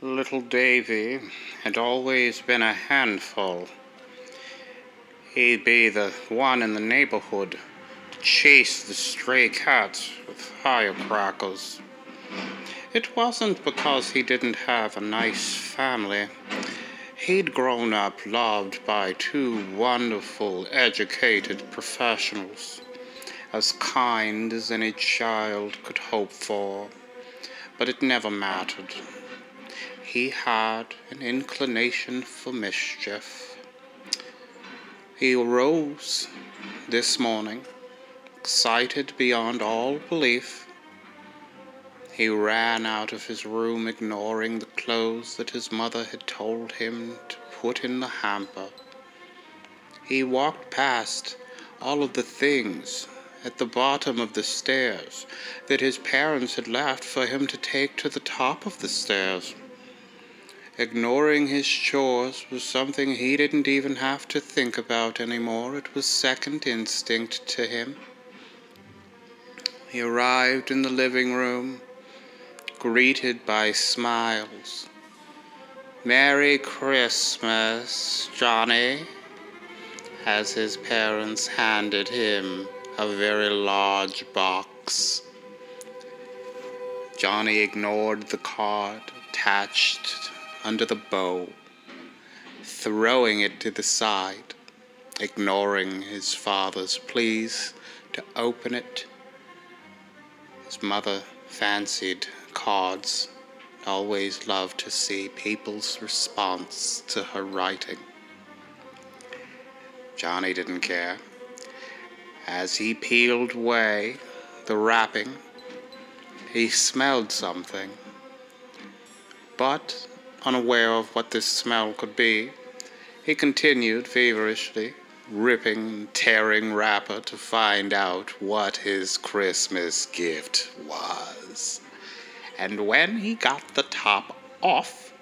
Little Davy had always been a handful. He'd be the one in the neighborhood to chase the stray cats with firecrackers. It wasn't because he didn't have a nice family. He'd grown up loved by two wonderful, educated professionals, as kind as any child could hope for. But it never mattered. He had an inclination for mischief. He arose this morning, excited beyond all belief. He ran out of his room, ignoring the clothes that his mother had told him to put in the hamper. He walked past all of the things at the bottom of the stairs that his parents had left for him to take to the top of the stairs. Ignoring his chores was something he didn't even have to think about anymore. It was second instinct to him. He arrived in the living room, greeted by smiles. Merry Christmas, Johnny, as his parents handed him a very large box. Johnny ignored the card attached under the bow, throwing it to the side, ignoring his father's pleas to open it. His mother fancied cards, always loved to see people's response to her writing. Johnny didn't care. As he peeled away the wrapping, he smelled something. But, unaware of what this smell could be, he continued feverishly, ripping and tearing wrapper to find out what his Christmas gift was. And when he got the top off,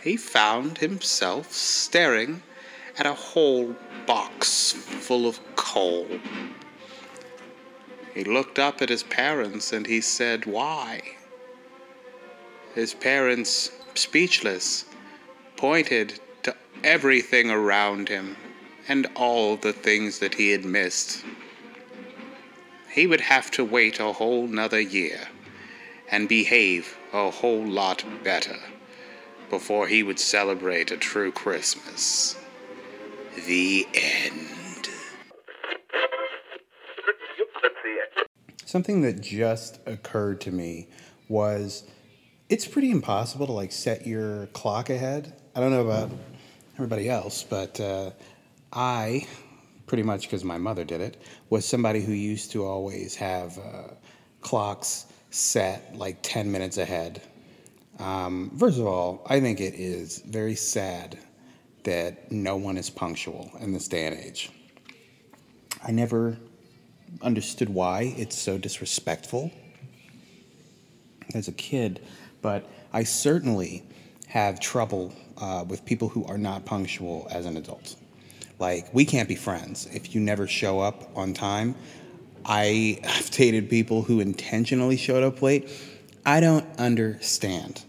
he found himself staring at a whole box full of coal. He looked up at his parents and he said, Why? His parents, speechless, pointed to everything around him and all the things that he had missed. He would have to wait a whole nother year and behave a whole lot better before he would celebrate a true Christmas. The end. Something that just occurred to me was it's pretty impossible to like set your clock ahead. I don't know about everybody else, but uh, I, pretty much because my mother did it, was somebody who used to always have uh, clocks set like 10 minutes ahead. Um, first of all, I think it is very sad that no one is punctual in this day and age. I never understood why it's so disrespectful as a kid, but I certainly have trouble uh, with people who are not punctual as an adult. Like, we can't be friends if you never show up on time. I have dated people who intentionally showed up late. I don't understand.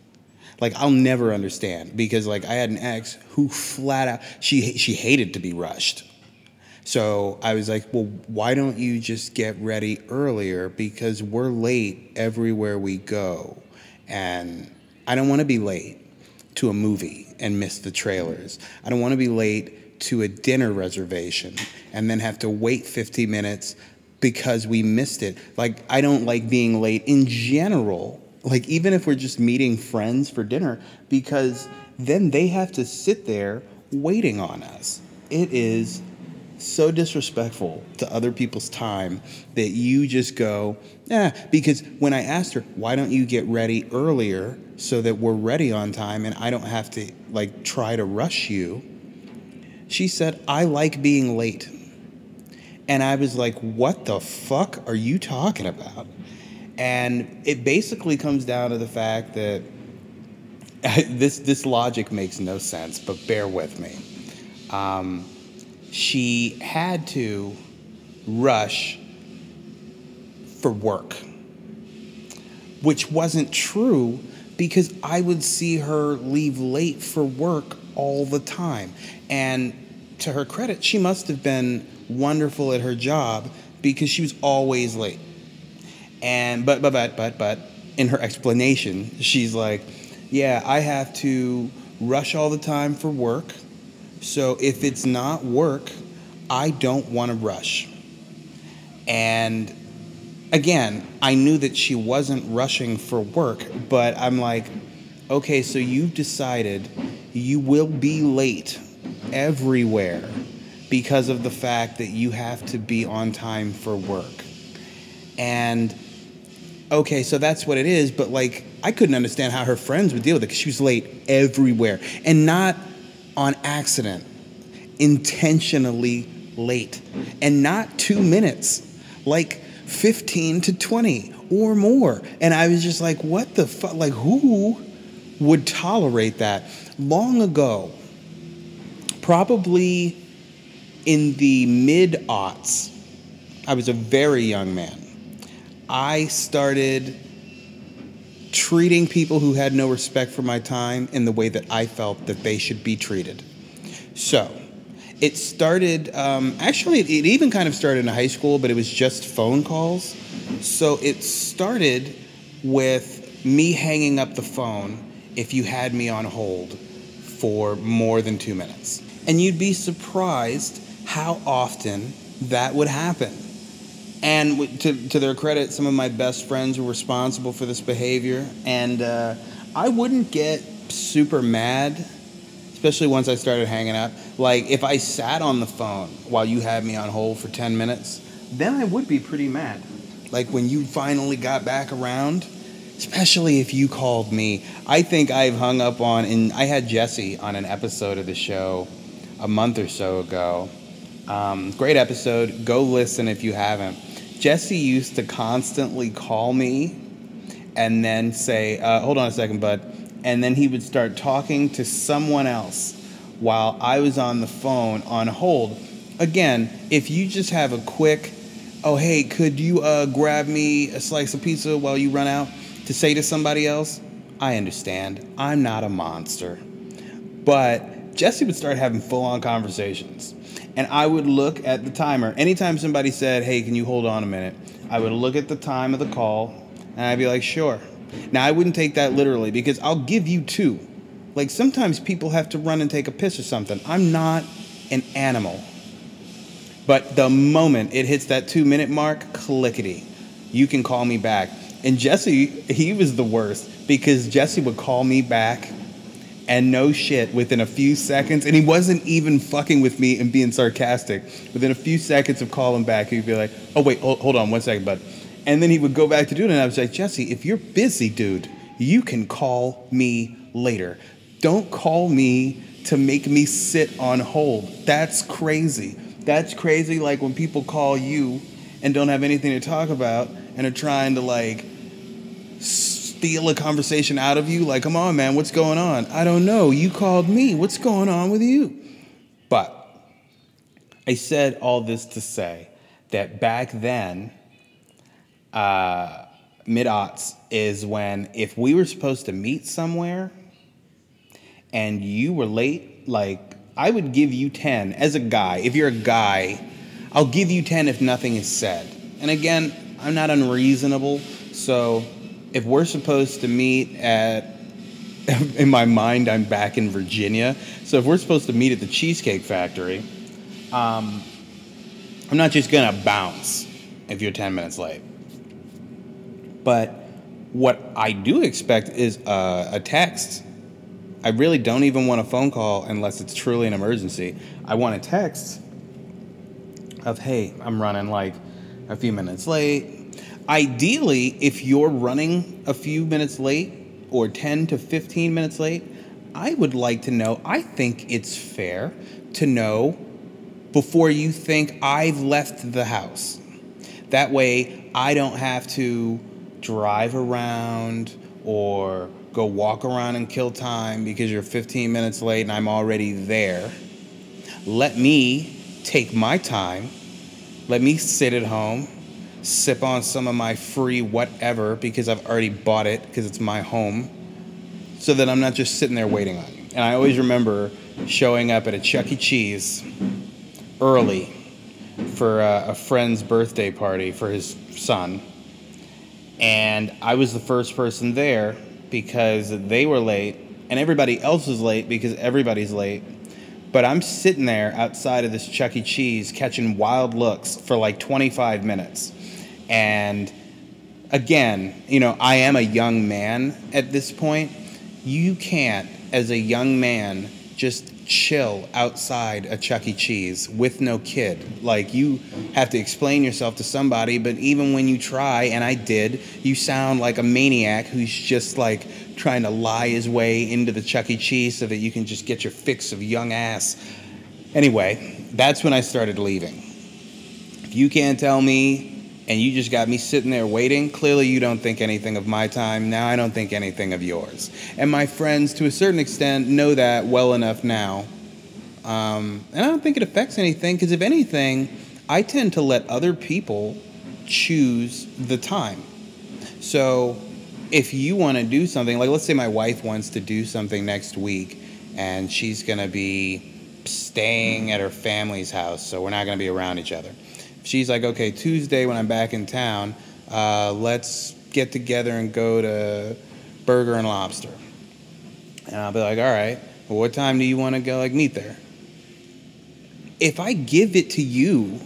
Like I'll never understand because like I had an ex who flat out she she hated to be rushed. So I was like, well, why don't you just get ready earlier because we're late everywhere we go. And I don't want to be late to a movie and miss the trailers. I don't want to be late to a dinner reservation and then have to wait 50 minutes because we missed it. Like I don't like being late in general like even if we're just meeting friends for dinner because then they have to sit there waiting on us it is so disrespectful to other people's time that you just go yeah because when i asked her why don't you get ready earlier so that we're ready on time and i don't have to like try to rush you? She said i like being late. And i was like what the fuck are you talking about? And it basically comes down to the fact that this this logic makes no sense, but bear with me. Um, she had to rush for work, which wasn't true because I would see her leave late for work all the time. And to her credit, she must have been wonderful at her job because she was always late. And but but but but but in her explanation, she's like, "Yeah, I have to rush all the time for work. So if it's not work, I don't want to rush." And again, I knew that she wasn't rushing for work, but I'm like, "Okay, so you've decided you will be late everywhere because of the fact that you have to be on time for work." And okay, so that's what it is. But like, I couldn't understand how her friends would deal with it because she was late everywhere and not on accident, intentionally late, and not two minutes, like 15 to 20 or more. And I was just like, what the fuck? Like, who would tolerate that? Long ago, probably in the mid aughts, I was a very young man I started treating people who had no respect for my time in the way that I felt that they should be treated. So, it started, um, actually, it even kind of started in high school, but it was just phone calls. So, it started with me hanging up the phone if you had me on hold for more than two minutes. And you'd be surprised how often that would happen. And to, to their credit, some of my best friends were responsible for this behavior. And uh, I wouldn't get super mad, especially once I started hanging up. Like, if I sat on the phone while you had me on hold for 10 minutes, then I would be pretty mad. Like, when you finally got back around, especially if you called me. I think I've hung up on, and I had Jesse on an episode of the show a month or so ago. Um, great episode. Go listen if you haven't. Jesse used to constantly call me and then say, uh, hold on a second, bud. And then he would start talking to someone else while I was on the phone on hold. Again, if you just have a quick, oh, hey, could you uh, grab me a slice of pizza while you run out to say to somebody else? I understand. I'm not a monster. But Jesse would start having full on conversations and I would look at the timer. Anytime somebody said, "Hey, can you hold on a minute?" I would look at the time of the call, and I'd be like, "Sure." Now I wouldn't take that literally because I'll give you two. Like sometimes people have to run and take a piss or something. I'm not an animal. But the moment it hits that two minute mark, clickety, you can call me back. And Jesse, he was the worst because Jesse would call me back and no shit, within a few seconds, and he wasn't even fucking with me and being sarcastic. Within a few seconds of calling back, he'd be like, "Oh wait, hold, hold on one second, bud," and then he would go back to doing it. And I was like, "Jesse, if you're busy, dude, you can call me later. Don't call me to make me sit on hold. That's crazy. That's crazy. Like when people call you and don't have anything to talk about and are trying to like." Steal a conversation out of you. Like, come on, man, what's going on? I don't know. You called me. What's going on with you? But I said all this to say that back then, uh, mid aughts is when if we were supposed to meet somewhere and you were late, like I would give you 10 as a guy. If you're a guy, I'll give you 10 if nothing is said. And again, I'm not unreasonable, so if we're supposed to meet at in my mind i'm back in virginia. So if we're supposed to meet at the cheesecake factory um, i'm not just gonna bounce if you're 10 minutes late. But what i do expect is a, a text. I really don't even want a phone call unless it's truly an emergency. I want a text of hey i'm running like a few minutes late Ideally, if you're running a few minutes late or 10 to 15 minutes late, I would like to know. I think it's fair to know before you think I've left the house. That way, I don't have to drive around or go walk around and kill time because you're 15 minutes late and I'm already there. Let me take my time. Let me sit at home sip on some of my free whatever because I've already bought it because it's my home. so that I'm not just sitting there waiting on you. And I always remember showing up at a Chuck E. Cheese early for a, a friend's birthday party for his son. And I was the first person there because they were late, and everybody else was late because everybody's late. But I'm sitting there outside of this Chuck E. Cheese catching wild looks for like 25 minutes. And again, you know, I am a young man at this point. You can't, as a young man, just chill outside a Chuck E. Cheese with no kid. Like you have to explain yourself to somebody, but even when you try, and I did, you sound like a maniac who's just like trying to lie his way into the Chuck E. Cheese so that you can just get your fix of young ass. Anyway, that's when I started leaving. If you can't tell me and you just got me sitting there waiting, clearly you don't think anything of my time. Now I don't think anything of yours. And my friends, to a certain extent, know that well enough now. Um, and I don't think it affects anything because, if anything, I tend to let other people choose the time. So if you want to do something, like let's say my wife wants to do something next week and she's going to be staying at her family's house, so we're not going to be around each other she's like, okay, Tuesday when I'm back in town, uh, let's get together and go to Burger and Lobster. And I'll be like, all right, well, what time do you want to go like meet there? If I give it to you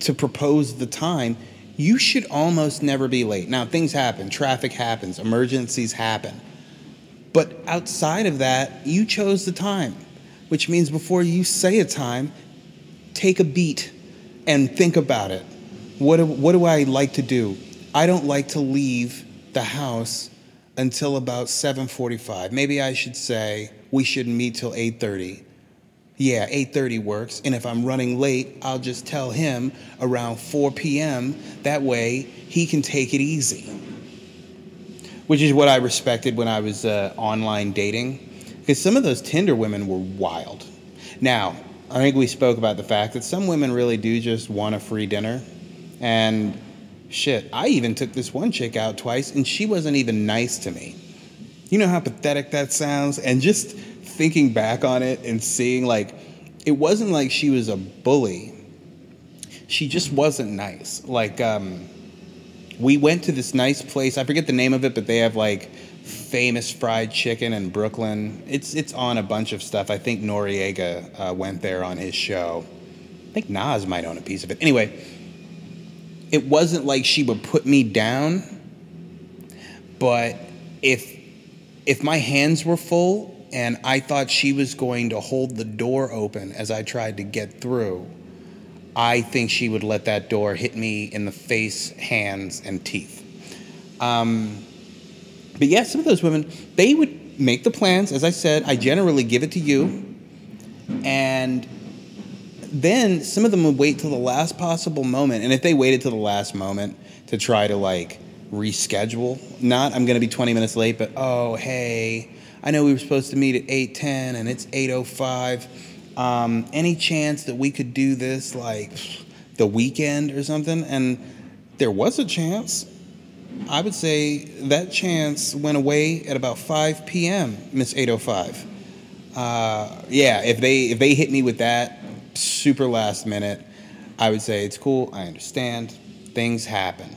to propose the time, you should almost never be late. Now, things happen, traffic happens, emergencies happen. But outside of that, you chose the time, which means before you say a time, take a beat and think about it. What do, what do I like to do? I don't like to leave the house until about 7:45. Maybe I should say we should meet till 8:30. Yeah, 8:30 works. And if I'm running late, I'll just tell him around 4 p.m. That way he can take it easy. Which is what I respected when I was uh, online dating, because some of those Tinder women were wild. Now, I think we spoke about the fact that some women really do just want a free dinner. And shit, I even took this one chick out twice and she wasn't even nice to me. You know how pathetic that sounds? And just thinking back on it and seeing like, it wasn't like she was a bully. She just wasn't nice. Like, um, we went to this nice place. I forget the name of it, but they have like famous fried chicken in Brooklyn. It's it's on a bunch of stuff. I think Noreaga uh, went there on his show. I think Nas might own a piece of it. Anyway, it wasn't like she would put me down, but if if my hands were full and I thought she was going to hold the door open as I tried to get through, I think she would let that door hit me in the face, hands, and teeth. Um, but yeah, some of those women, they would make the plans. As I said, I generally give it to you. And then some of them would wait till the last possible moment. And if they waited till the last moment to try to like reschedule, not I'm going to be 20 minutes late, but oh, hey, I know we were supposed to meet at 8:10 and it's 8:05. Um, any chance that we could do this like the weekend or something? And there was a chance. I would say that chance went away at about 5 p.m. Miss 805. Uh, yeah, if they if they hit me with that super last minute, I would say it's cool. I understand. Things happen.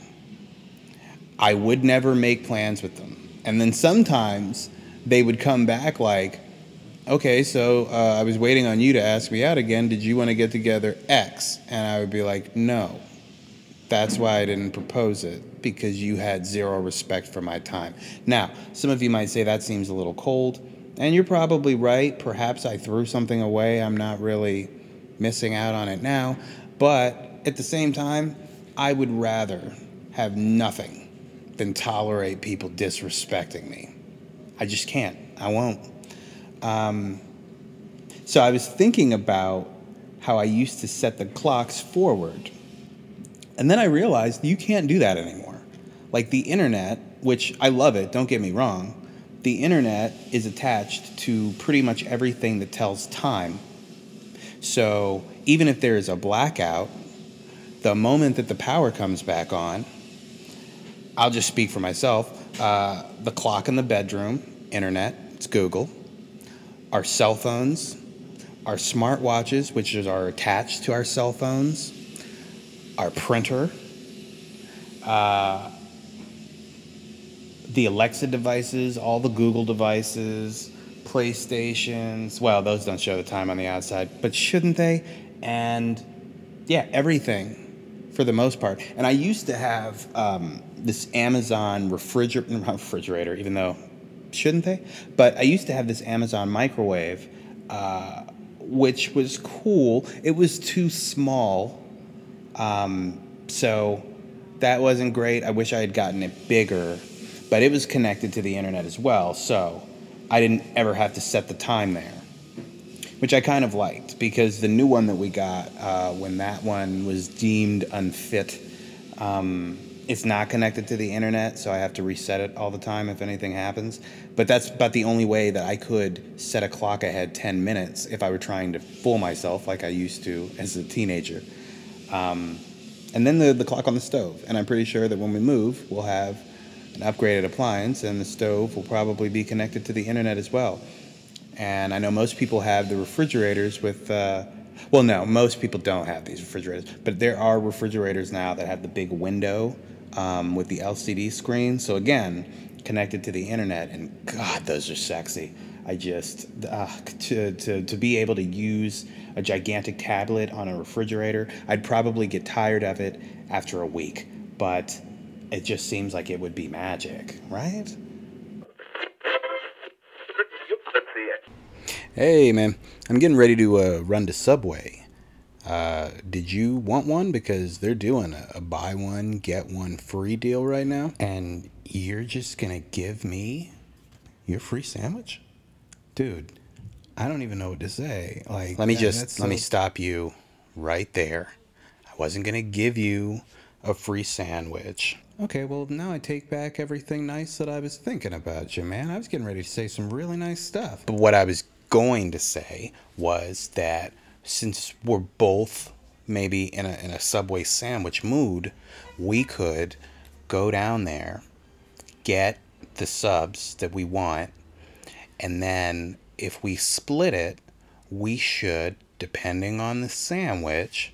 I would never make plans with them, and then sometimes they would come back like, "Okay, so uh, I was waiting on you to ask me out again. Did you want to get together X?" And I would be like, "No." That's why I didn't propose it because you had zero respect for my time. Now, some of you might say that seems a little cold, and you're probably right. Perhaps I threw something away. I'm not really missing out on it now. But at the same time, I would rather have nothing than tolerate people disrespecting me. I just can't. I won't. Um, so I was thinking about how I used to set the clocks forward and then I realized you can't do that anymore. Like the internet, which I love it, don't get me wrong, the internet is attached to pretty much everything that tells time. So even if there is a blackout, the moment that the power comes back on, I'll just speak for myself. Uh, the clock in the bedroom internet, it's Google, our cell phones, our smartwatches, which are attached to our cell phones, our printer, uh, the Alexa devices, all the Google devices, PlayStations. Well, those don't show the time on the outside, but shouldn't they? And yeah, everything for the most part. And I used to have um, this Amazon refrigerator, refrigerator, even though shouldn't they? But I used to have this Amazon microwave, uh, which was cool. It was too small, um, so that wasn't great. I wish I had gotten it bigger, but it was connected to the internet as well, so I didn't ever have to set the time there, which I kind of liked because the new one that we got uh, when that one was deemed unfit. Um, it's not connected to the internet, so I have to reset it all the time if anything happens. But that's about the only way that I could set a clock ahead 10 minutes if I were trying to fool myself like I used to as a teenager. Um, and then the, the clock on the stove. And I'm pretty sure that when we move, we'll have an upgraded appliance, and the stove will probably be connected to the internet as well. And I know most people have the refrigerators with. Uh, well, no, most people don't have these refrigerators, but there are refrigerators now that have the big window um, with the LCD screen. So again, connected to the internet, and God, those are sexy. I just uh, to, to to be able to use a gigantic tablet on a refrigerator, I'd probably get tired of it after a week. But it just seems like it would be magic, right? Hey, man, I'm getting ready to uh, run to Subway. Uh, did you want one? Because they're doing a, a, buy one, get one free deal right now. And you're just going to give me your free sandwich? Dude, I don't even know what to say. Like, let me just, so... let me stop you right there. I wasn't going to give you a free sandwich. Okay, well, now I take back everything nice that I was thinking about you, man. I was getting ready to say some really nice stuff. But what I was going to say was that since we're both maybe in a, in a Subway sandwich mood, we could go down there, get the subs that we want, and then if we split it, we should, depending on the sandwich.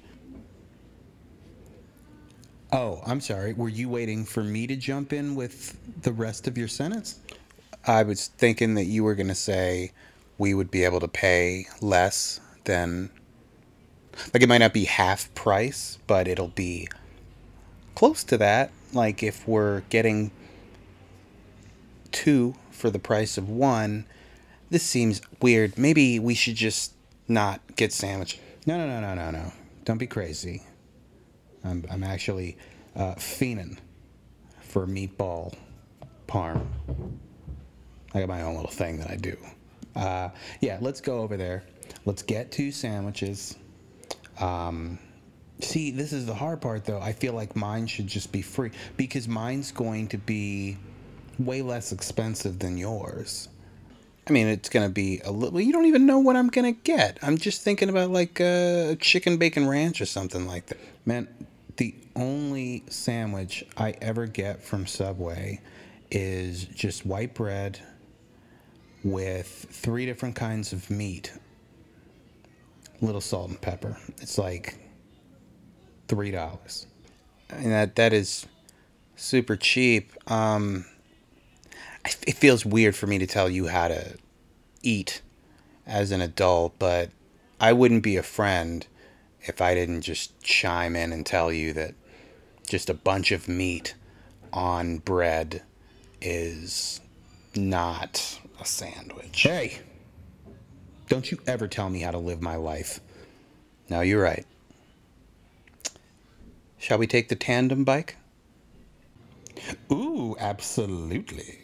Oh, I'm sorry. Were you waiting for me to jump in with the rest of your sentence? I was thinking that you were going to say we would be able to pay less than like it might not be half price, but it'll be close to that. Like if we're getting two for the price of one, this seems weird. Maybe we should just not get sandwich. No, no, no, no, no, no. Don't be crazy. I'm, I'm actually uh, fiending for meatball parm. I got my own little thing that I do. Uh, yeah, let's go over there. Let's get two sandwiches. Um, see, this is the hard part, though. I feel like mine should just be free because mine's going to be way less expensive than yours. I mean, it's going to be a little. You don't even know what I'm going to get. I'm just thinking about like a chicken bacon ranch or something like that. Man, the only sandwich I ever get from Subway is just white bread with three different kinds of meat little salt and pepper. It's like three dollars, and that that is super cheap. Um, it feels weird for me to tell you how to eat as an adult, but I wouldn't be a friend if I didn't just chime in and tell you that just a bunch of meat on bread is not a sandwich. Hey, don't you ever tell me how to live my life. No, you're right. Shall we take the tandem bike? Ooh, absolutely.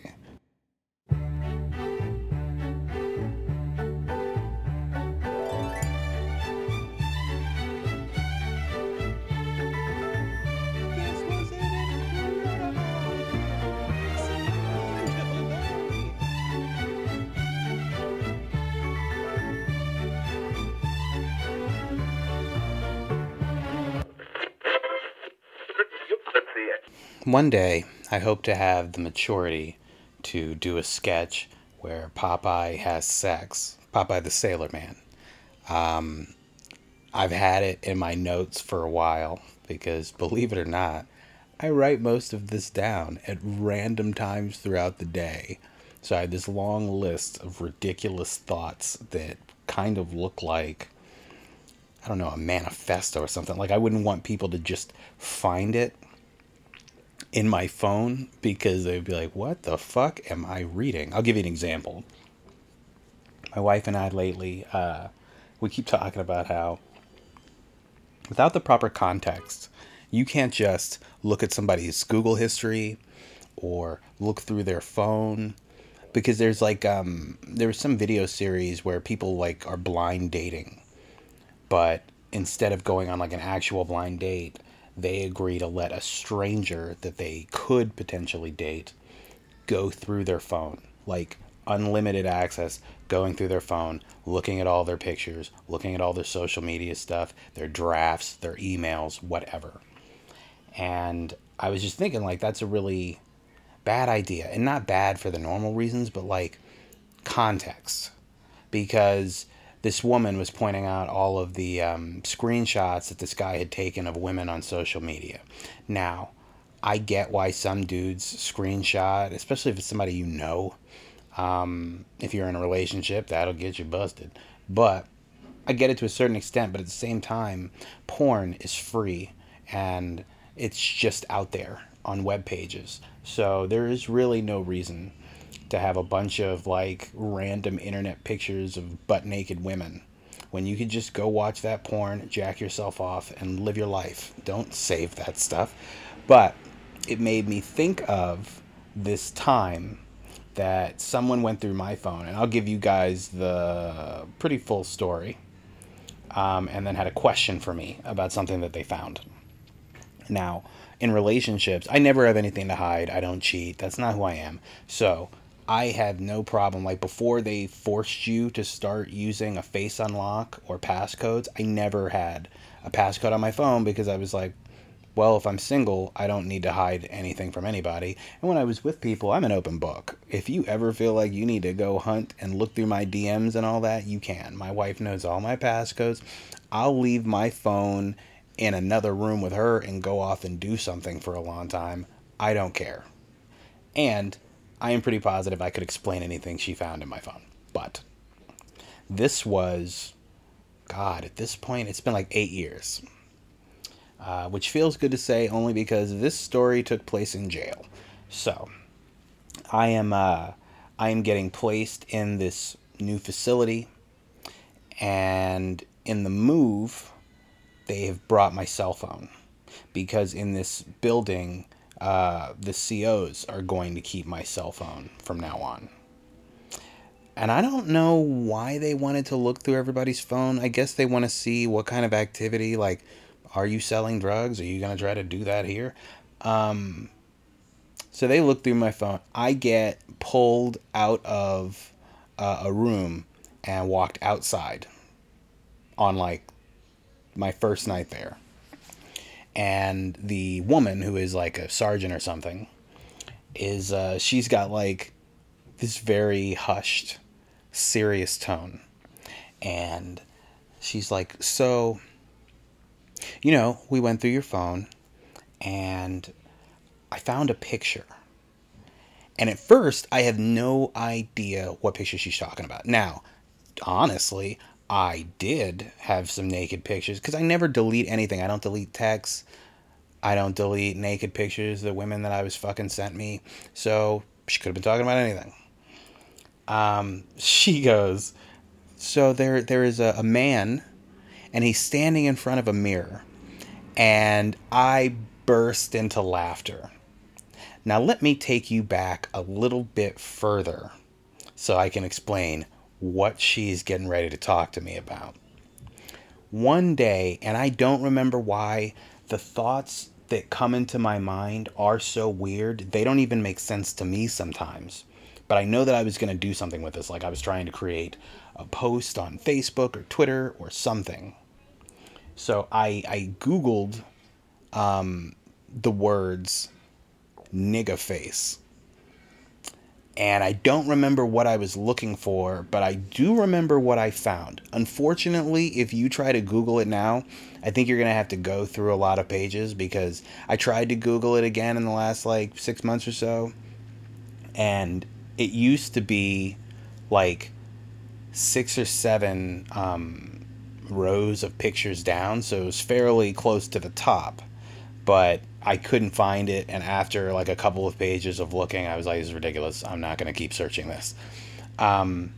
One day, I hope to have the maturity to do a sketch where Popeye has sex. Popeye the Sailor Man. Um, I've had it in my notes for a while because, believe it or not, I write most of this down at random times throughout the day. So I had this long list of ridiculous thoughts that kind of look like, I don't know, a manifesto or something. Like I wouldn't want people to just find it in my phone because they'd be like, what the fuck am I reading? I'll give you an example. My wife and I lately, uh, we keep talking about how without the proper context, you can't just look at somebody's Google history or look through their phone because there's like um there's some video series where people like are blind dating but instead of going on like an actual blind date they agree to let a stranger that they could potentially date go through their phone. Like unlimited access going through their phone looking at all their pictures looking at all their social media stuff their drafts their emails whatever. And i was just thinking like that's a really bad idea. And not bad for the normal reasons but like context. Because this woman was pointing out all of the um, screenshots that this guy had taken of women on social media. Now i get why some dudes screenshot especially if it's somebody you know. Um, if you're in a relationship that'll get you busted. But i get it to a certain extent but at the same time porn is free and it's just out there on web pages. So there is really no reason to have a bunch of like random internet pictures of butt naked women when you could just go watch that porn, jack yourself off, and live your life. Don't save that stuff. But it made me think of this time that someone went through my phone, and I'll give you guys the pretty full story, um, and then had a question for me about something that they found. Now, in relationships, I never have anything to hide. I don't cheat. That's not who I am. So I had no problem. Like before they forced you to start using a face unlock or passcodes, I never had a passcode on my phone because I was like, well, if I'm single, I don't need to hide anything from anybody. And when I was with people, I'm an open book. If you ever feel like you need to go hunt and look through my DMs and all that, you can. My wife knows all my passcodes. I'll leave my phone in another room with her and go off and do something for a long time, I don't care. And I am pretty positive I could explain anything she found in my phone. But this was, God, at this point, it's been like eight years. Uh, which feels good to say only because this story took place in jail. So, I am uh, I am getting placed in this new facility, and in the move, they have brought my cell phone because in this building, uh, the COs are going to keep my cell phone from now on. And I don't know why they wanted to look through everybody's phone. I guess they want to see what kind of activity, like, are you selling drugs? Are you going to try to do that here? Um, so they look through my phone. I get pulled out of uh, a room and walked outside on like my first night there. And the woman who is like a sergeant or something is uh, she's got like this very hushed, serious tone. And she's like, So, you know, we went through your phone and I found a picture. And at first, I had no idea what picture she's talking about. Now, honestly, I did have some naked pictures because I never delete anything. I don't delete texts. I don't delete naked pictures the women that I was fucking sent me. So she could have been talking about anything. Um, she goes, so there there is a, a man, and he's standing in front of a mirror, and I burst into laughter. Now let me take you back a little bit further, so I can explain what she's getting ready to talk to me about. One day, and I don't remember why, the thoughts that come into my mind are so weird. They don't even make sense to me sometimes. But I know that I was going to do something with this. Like I was trying to create a post on Facebook or Twitter or something. So I, I Googled um, the words nigga face and I don't remember what I was looking for, but I do remember what I found. Unfortunately, if you try to Google it now, I think you're going to have to go through a lot of pages because I tried to Google it again in the last like six months or so, and it used to be like six or seven um, rows of pictures down, so it was fairly close to the top. But I couldn't find it, and after like a couple of pages of looking, I was like, "This is ridiculous. I'm not going to keep searching this." Um,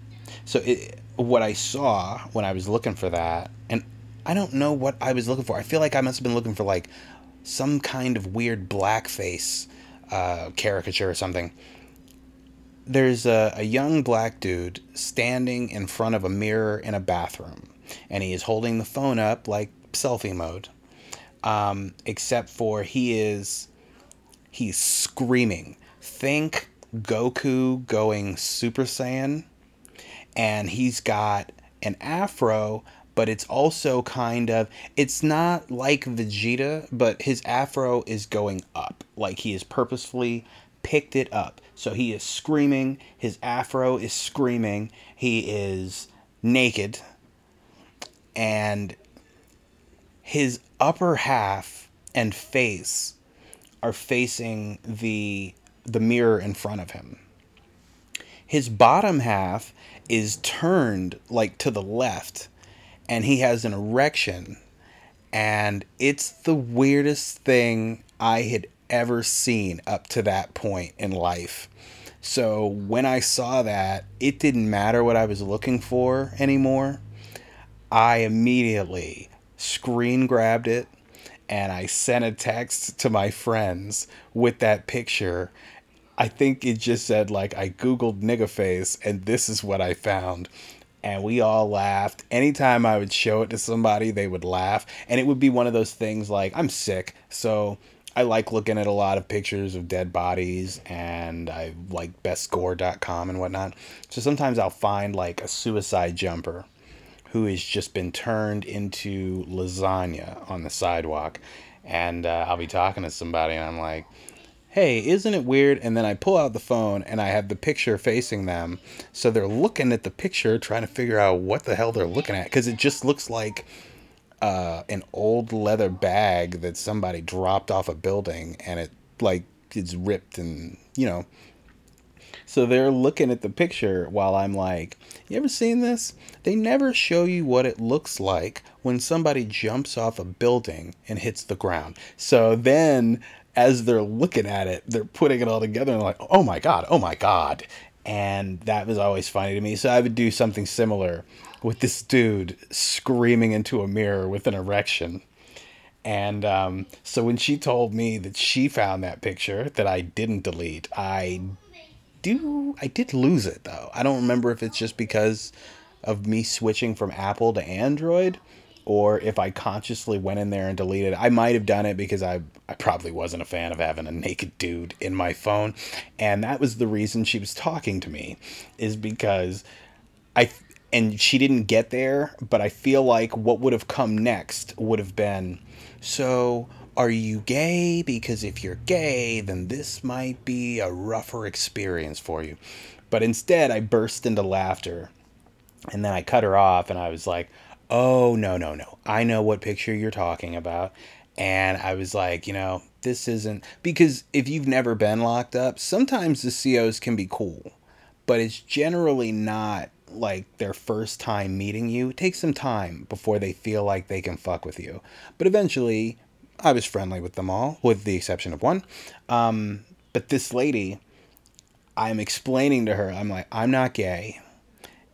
so it, what I saw when I was looking for that, and I don't know what I was looking for. I feel like I must have been looking for like some kind of weird blackface uh, caricature or something. There's a, a young black dude standing in front of a mirror in a bathroom, and he is holding the phone up like selfie mode um, except for he is he's screaming. Think Goku going Super Saiyan, and he's got an afro, but it's also kind of it's not like Vegeta, but his afro is going up, like he has purposefully picked it up. So he is screaming, his afro is screaming, he is naked, and his upper half and face are facing the the mirror in front of him. His bottom half is turned like to the left and he has an erection and it's the weirdest thing I had ever seen up to that point in life. So when I saw that, it didn't matter what I was looking for anymore. I immediately screen grabbed it, and I sent a text to my friends with that picture. I think it just said like I googled nigga face and this is what I found. And we all laughed. Anytime I would show it to somebody, they would laugh. And it would be one of those things like I'm sick, so I like looking at a lot of pictures of dead bodies and I like bestgore.com and whatnot. So sometimes I'll find like a suicide jumper who has just been turned into lasagna on the sidewalk. And uh, I'll be talking to somebody, and I'm like, hey, isn't it weird? And then I pull out the phone and I have the picture facing them. So they're looking at the picture, trying to figure out what the hell they're looking at. Because it just looks like uh, an old leather bag that somebody dropped off a building and it, like, it's ripped and, you know, so they're looking at the picture while I'm like, You ever seen this? They never show you what it looks like when somebody jumps off a building and hits the ground. So then, as they're looking at it, they're putting it all together and like, Oh my God, oh my God. And that was always funny to me. So I would do something similar with this dude screaming into a mirror with an erection. And um, so when she told me that she found that picture that I didn't delete, I do I did lose it though. I don't remember if it's just because of me switching from Apple to Android or if I consciously went in there and deleted. I might have done it because I I probably wasn't a fan of having a naked dude in my phone and that was the reason she was talking to me is because I and she didn't get there, but I feel like what would have come next would have been so are you gay? Because if you're gay, then this might be a rougher experience for you. But instead, I burst into laughter. And then I cut her off and I was like, oh, no, no, no. I know what picture you're talking about. And I was like, you know, this isn't. Because if you've never been locked up, sometimes the COs can be cool. But it's generally not like their first time meeting you. It takes some time before they feel like they can fuck with you. But eventually, I was friendly with them all, with the exception of one. Um, but this lady, I'm explaining to her, I'm like, I'm not gay.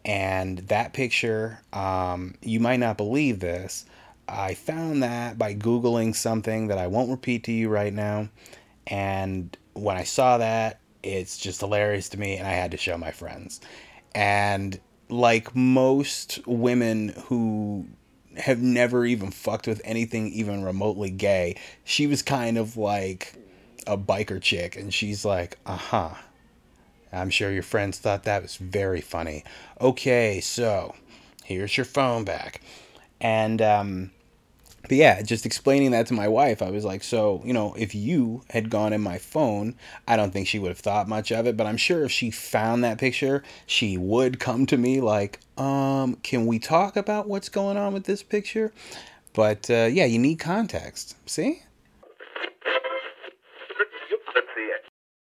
And that picture, um, you might not believe this. I found that by Googling something that I won't repeat to you right now. And when I saw that, it's just hilarious to me, and I had to show my friends. And like most women who have never even fucked with anything even remotely gay. She was kind of like a biker chick, and she's like, uh huh. I'm sure your friends thought that was very funny. Okay, so here's your phone back. And um, but yeah, just explaining that to my wife, I was like, so, you know, if you had gone in my phone, I don't think she would have thought much of it, but I'm sure if she found that picture, she would come to me like, um, can we talk about what's going on with this picture? But uh, yeah, you need context. See?